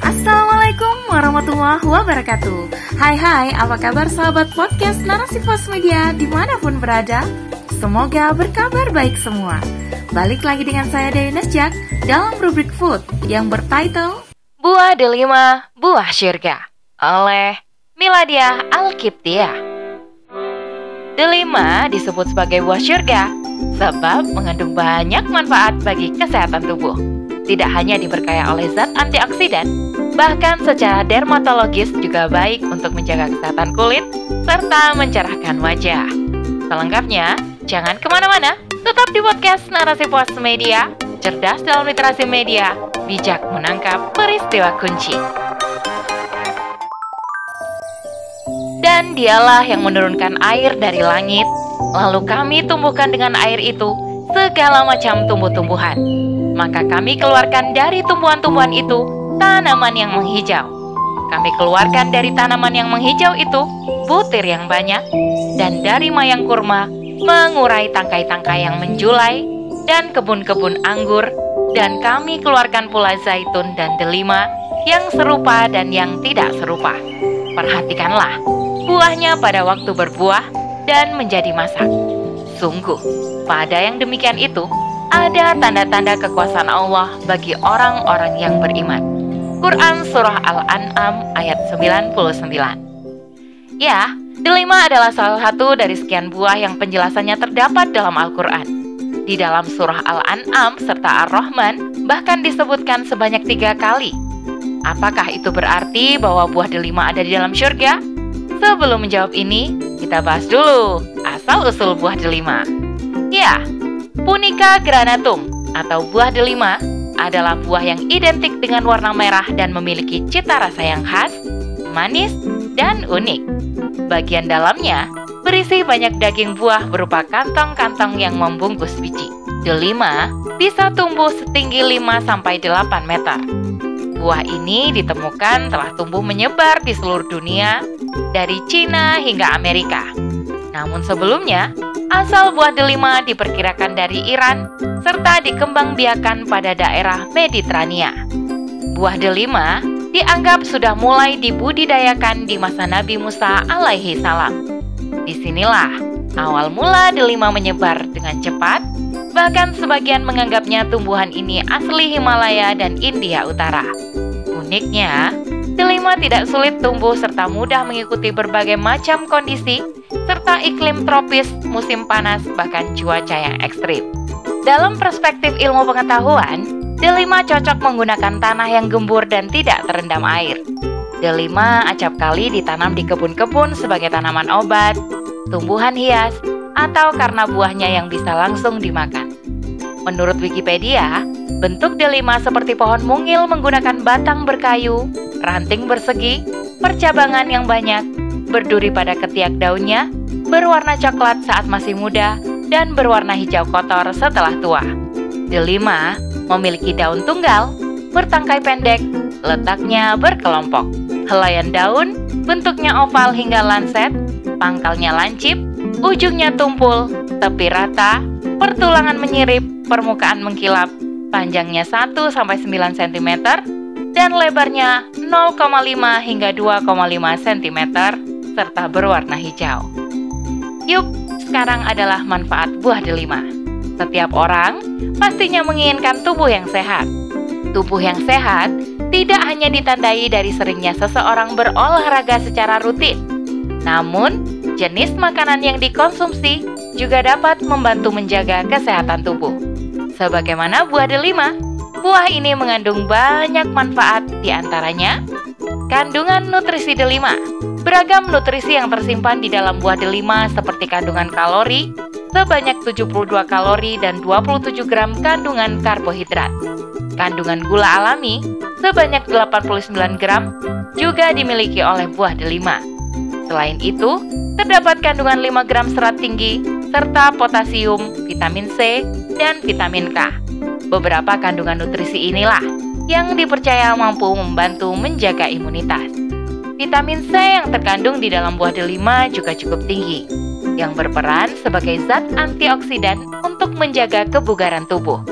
Assalamualaikum warahmatullahi wabarakatuh. Hai hai, apa kabar sahabat podcast Narasi Pos Media di mana pun berada? Semoga berkabar baik semua. Balik lagi dengan saya Dewi Nesjak dalam rubrik food yang bertitle Buah Delima, Buah Syurga oleh Miladia Alkiptia Delima disebut sebagai buah syurga sebab mengandung banyak manfaat bagi kesehatan tubuh tidak hanya diberkaya oleh zat antioksidan, bahkan secara dermatologis juga baik untuk menjaga kesehatan kulit serta mencerahkan wajah. Selengkapnya, jangan ke mana-mana, tetap di podcast Narasi Pos Media, cerdas dalam literasi media, bijak menangkap peristiwa kunci. Dan dialah yang menurunkan air dari langit, lalu kami tumbuhkan dengan air itu segala macam tumbuh-tumbuhan maka kami keluarkan dari tumbuhan-tumbuhan itu tanaman yang menghijau. Kami keluarkan dari tanaman yang menghijau itu butir yang banyak, dan dari mayang kurma mengurai tangkai-tangkai yang menjulai, dan kebun-kebun anggur, dan kami keluarkan pula zaitun dan delima yang serupa dan yang tidak serupa. Perhatikanlah, buahnya pada waktu berbuah dan menjadi masak. Sungguh, pada yang demikian itu, ada tanda-tanda kekuasaan Allah bagi orang-orang yang beriman. Quran Surah Al-An'am ayat 99 Ya, delima adalah salah satu dari sekian buah yang penjelasannya terdapat dalam Al-Quran. Di dalam surah Al-An'am serta Ar-Rahman bahkan disebutkan sebanyak tiga kali. Apakah itu berarti bahwa buah delima ada di dalam syurga? Sebelum menjawab ini, kita bahas dulu asal-usul buah delima. Ya, Punica granatum atau buah delima adalah buah yang identik dengan warna merah dan memiliki cita rasa yang khas, manis, dan unik. Bagian dalamnya berisi banyak daging buah berupa kantong-kantong yang membungkus biji. Delima bisa tumbuh setinggi 5-8 meter. Buah ini ditemukan telah tumbuh menyebar di seluruh dunia, dari Cina hingga Amerika. Namun sebelumnya, Asal buah delima diperkirakan dari Iran serta dikembangbiakan pada daerah Mediterania. Buah delima dianggap sudah mulai dibudidayakan di masa Nabi Musa alaihi salam. Di sinilah awal mula delima menyebar dengan cepat, bahkan sebagian menganggapnya tumbuhan ini asli Himalaya dan India Utara. Uniknya, delima tidak sulit tumbuh serta mudah mengikuti berbagai macam kondisi serta iklim tropis, musim panas, bahkan cuaca yang ekstrim. Dalam perspektif ilmu pengetahuan, delima cocok menggunakan tanah yang gembur dan tidak terendam air. Delima acap kali ditanam di kebun-kebun sebagai tanaman obat, tumbuhan hias, atau karena buahnya yang bisa langsung dimakan. Menurut Wikipedia, bentuk delima seperti pohon mungil menggunakan batang berkayu, ranting bersegi, percabangan yang banyak, berduri pada ketiak daunnya, berwarna coklat saat masih muda, dan berwarna hijau kotor setelah tua. Delima memiliki daun tunggal, bertangkai pendek, letaknya berkelompok. Helaian daun bentuknya oval hingga lanset, pangkalnya lancip, ujungnya tumpul, tepi rata, pertulangan menyirip, permukaan mengkilap, panjangnya 1-9 cm, dan lebarnya 0,5 hingga 2,5 cm serta berwarna hijau. Yuk, sekarang adalah manfaat buah delima. Setiap orang pastinya menginginkan tubuh yang sehat. Tubuh yang sehat tidak hanya ditandai dari seringnya seseorang berolahraga secara rutin, namun jenis makanan yang dikonsumsi juga dapat membantu menjaga kesehatan tubuh. Sebagaimana buah delima, buah ini mengandung banyak manfaat di antaranya Kandungan nutrisi delima Beragam nutrisi yang tersimpan di dalam buah delima seperti kandungan kalori sebanyak 72 kalori dan 27 gram kandungan karbohidrat. Kandungan gula alami sebanyak 89 gram juga dimiliki oleh buah delima. Selain itu, terdapat kandungan 5 gram serat tinggi serta potasium, vitamin C, dan vitamin K. Beberapa kandungan nutrisi inilah yang dipercaya mampu membantu menjaga imunitas. Vitamin C yang terkandung di dalam buah delima juga cukup tinggi, yang berperan sebagai zat antioksidan untuk menjaga kebugaran tubuh.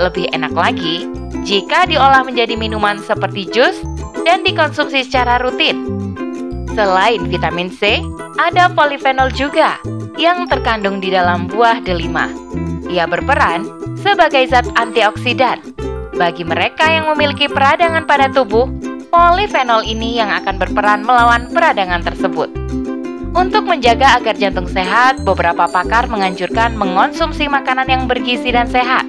Lebih enak lagi jika diolah menjadi minuman seperti jus dan dikonsumsi secara rutin. Selain vitamin C, ada polifenol juga yang terkandung di dalam buah delima. Ia berperan sebagai zat antioksidan. Bagi mereka yang memiliki peradangan pada tubuh, polifenol ini yang akan berperan melawan peradangan tersebut. Untuk menjaga agar jantung sehat, beberapa pakar menganjurkan mengonsumsi makanan yang bergizi dan sehat.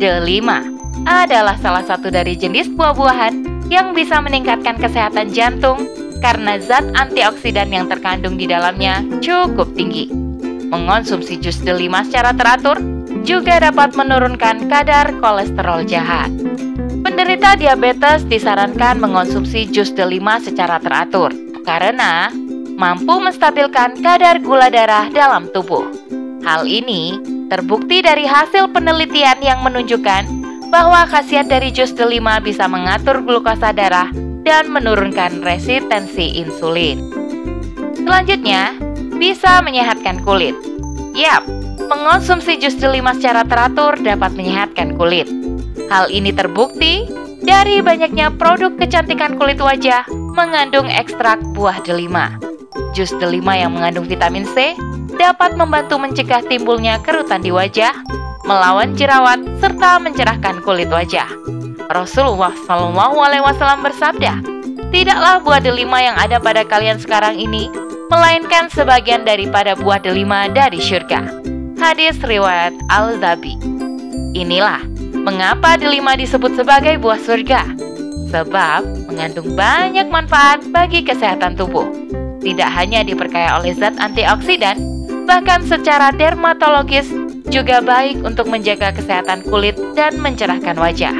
Delima adalah salah satu dari jenis buah-buahan yang bisa meningkatkan kesehatan jantung karena zat antioksidan yang terkandung di dalamnya cukup tinggi. Mengonsumsi jus delima secara teratur juga dapat menurunkan kadar kolesterol jahat. Penderita diabetes disarankan mengonsumsi jus delima secara teratur karena mampu menstabilkan kadar gula darah dalam tubuh. Hal ini terbukti dari hasil penelitian yang menunjukkan bahwa khasiat dari jus delima bisa mengatur glukosa darah dan menurunkan resistensi insulin. Selanjutnya, bisa menyehatkan kulit. Yap, mengonsumsi jus delima secara teratur dapat menyehatkan kulit. Hal ini terbukti dari banyaknya produk kecantikan kulit wajah mengandung ekstrak buah delima. Jus delima yang mengandung vitamin C dapat membantu mencegah timbulnya kerutan di wajah, melawan jerawat, serta mencerahkan kulit wajah. Rasulullah Shallallahu Alaihi Wasallam bersabda, tidaklah buah delima yang ada pada kalian sekarang ini, melainkan sebagian daripada buah delima dari syurga. Hadis riwayat Al-Zabi. Inilah mengapa delima disebut sebagai buah surga. Sebab mengandung banyak manfaat bagi kesehatan tubuh. Tidak hanya diperkaya oleh zat antioksidan, bahkan secara dermatologis juga baik untuk menjaga kesehatan kulit dan mencerahkan wajah.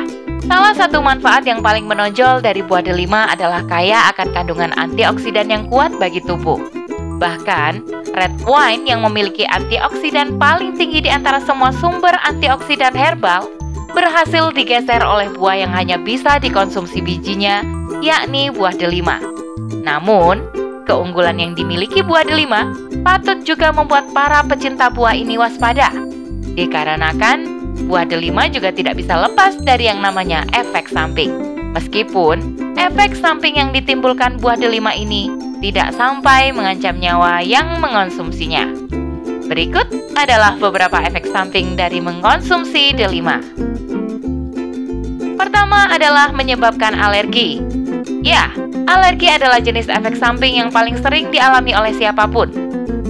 Salah satu manfaat yang paling menonjol dari buah delima adalah kaya akan kandungan antioksidan yang kuat bagi tubuh. Bahkan, red wine yang memiliki antioksidan paling tinggi di antara semua sumber antioksidan herbal berhasil digeser oleh buah yang hanya bisa dikonsumsi bijinya, yakni buah delima. Namun, keunggulan yang dimiliki buah delima patut juga membuat para pecinta buah ini waspada. Dikarenakan buah delima juga tidak bisa lepas dari yang namanya efek samping. Meskipun efek samping yang ditimbulkan buah delima ini tidak sampai mengancam nyawa yang mengonsumsinya. Berikut adalah beberapa efek samping dari mengkonsumsi delima. Pertama adalah menyebabkan alergi. Ya, alergi adalah jenis efek samping yang paling sering dialami oleh siapa pun.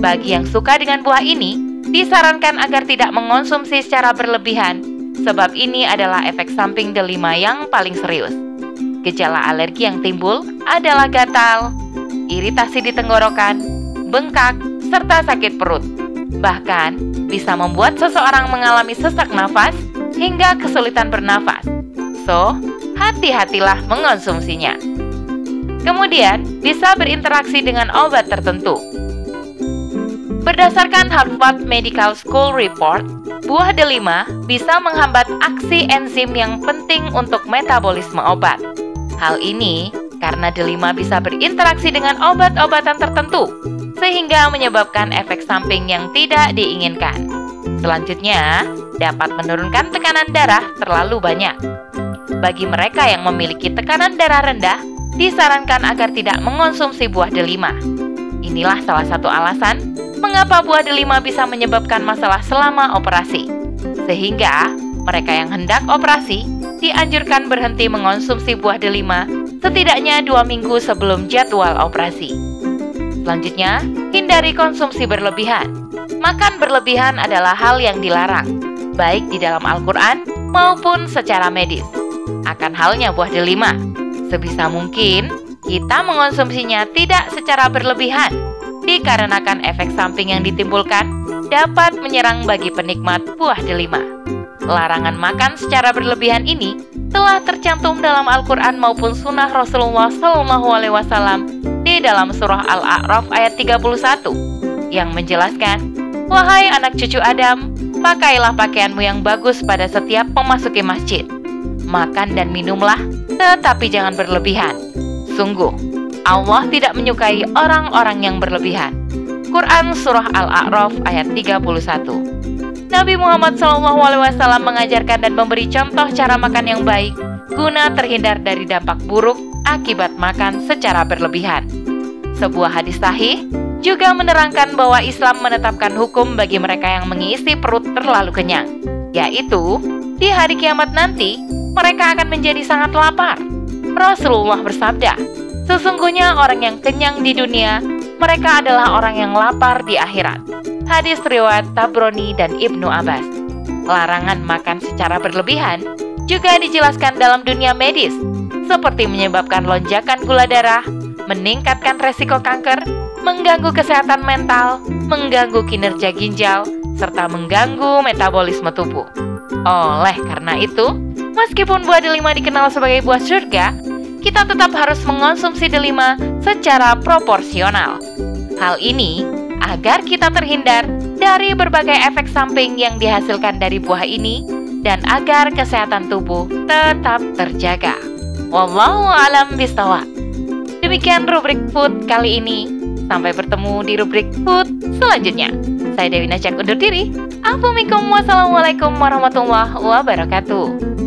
Bagi yang suka dengan buah ini, Disarankan agar tidak mengonsumsi secara berlebihan, sebab ini adalah efek samping delima yang paling serius. Gejala alergi yang timbul adalah gatal, iritasi di tenggorokan, bengkak, serta sakit perut. Bahkan bisa membuat seseorang mengalami sesak nafas hingga kesulitan bernafas. So, hati-hatilah mengonsumsinya. Kemudian, bisa berinteraksi dengan obat tertentu. Berdasarkan Harvard Medical School Report, buah delima bisa menghambat aksi enzim yang penting untuk metabolisme obat. Hal ini karena delima bisa berinteraksi dengan obat-obatan tertentu, sehingga menyebabkan efek samping yang tidak diinginkan. Selanjutnya, dapat menurunkan tekanan darah terlalu banyak. Bagi mereka yang memiliki tekanan darah rendah, disarankan agar tidak mengonsumsi buah delima. Inilah salah satu alasan mengapa buah delima bisa menyebabkan masalah selama operasi. Sehingga mereka yang hendak operasi dianjurkan berhenti mengonsumsi buah delima setidaknya dua minggu sebelum jadwal operasi. Selanjutnya, hindari konsumsi berlebihan. Makan berlebihan adalah hal yang dilarang, baik di dalam Al-Quran maupun secara medis. Akan halnya buah delima, sebisa mungkin kita mengonsumsinya tidak secara berlebihan dikarenakan efek samping yang ditimbulkan dapat menyerang bagi penikmat buah delima. Larangan makan secara berlebihan ini telah tercantum dalam Al-Quran maupun Sunnah Rasulullah SAW di dalam surah Al-A'raf ayat 31 yang menjelaskan, Wahai anak cucu Adam, pakailah pakaianmu yang bagus pada setiap memasuki masjid. Makan dan minumlah, tetapi jangan berlebihan. Sungguh, Allah tidak menyukai orang-orang yang berlebihan. Quran Surah Al-A'raf ayat 31 Nabi Muhammad SAW mengajarkan dan memberi contoh cara makan yang baik guna terhindar dari dampak buruk akibat makan secara berlebihan. Sebuah hadis sahih juga menerangkan bahwa Islam menetapkan hukum bagi mereka yang mengisi perut terlalu kenyang, yaitu di hari kiamat nanti mereka akan menjadi sangat lapar. Rasulullah bersabda, "Sesungguhnya orang yang kenyang di dunia, mereka adalah orang yang lapar di akhirat." Hadis riwayat Tabroni dan Ibnu Abbas. Larangan makan secara berlebihan juga dijelaskan dalam dunia medis, seperti menyebabkan lonjakan gula darah, meningkatkan resiko kanker, mengganggu kesehatan mental, mengganggu kinerja ginjal, serta mengganggu metabolisme tubuh. Oleh karena itu, meskipun buah delima dikenal sebagai buah surga, kita tetap harus mengonsumsi delima secara proporsional. Hal ini agar kita terhindar dari berbagai efek samping yang dihasilkan dari buah ini dan agar kesehatan tubuh tetap terjaga. Wallahu alam bisawab. Demikian rubrik food kali ini. Sampai bertemu di rubrik food selanjutnya. Saya Dewi Najak undur diri. Assalamualaikum warahmatullahi wabarakatuh.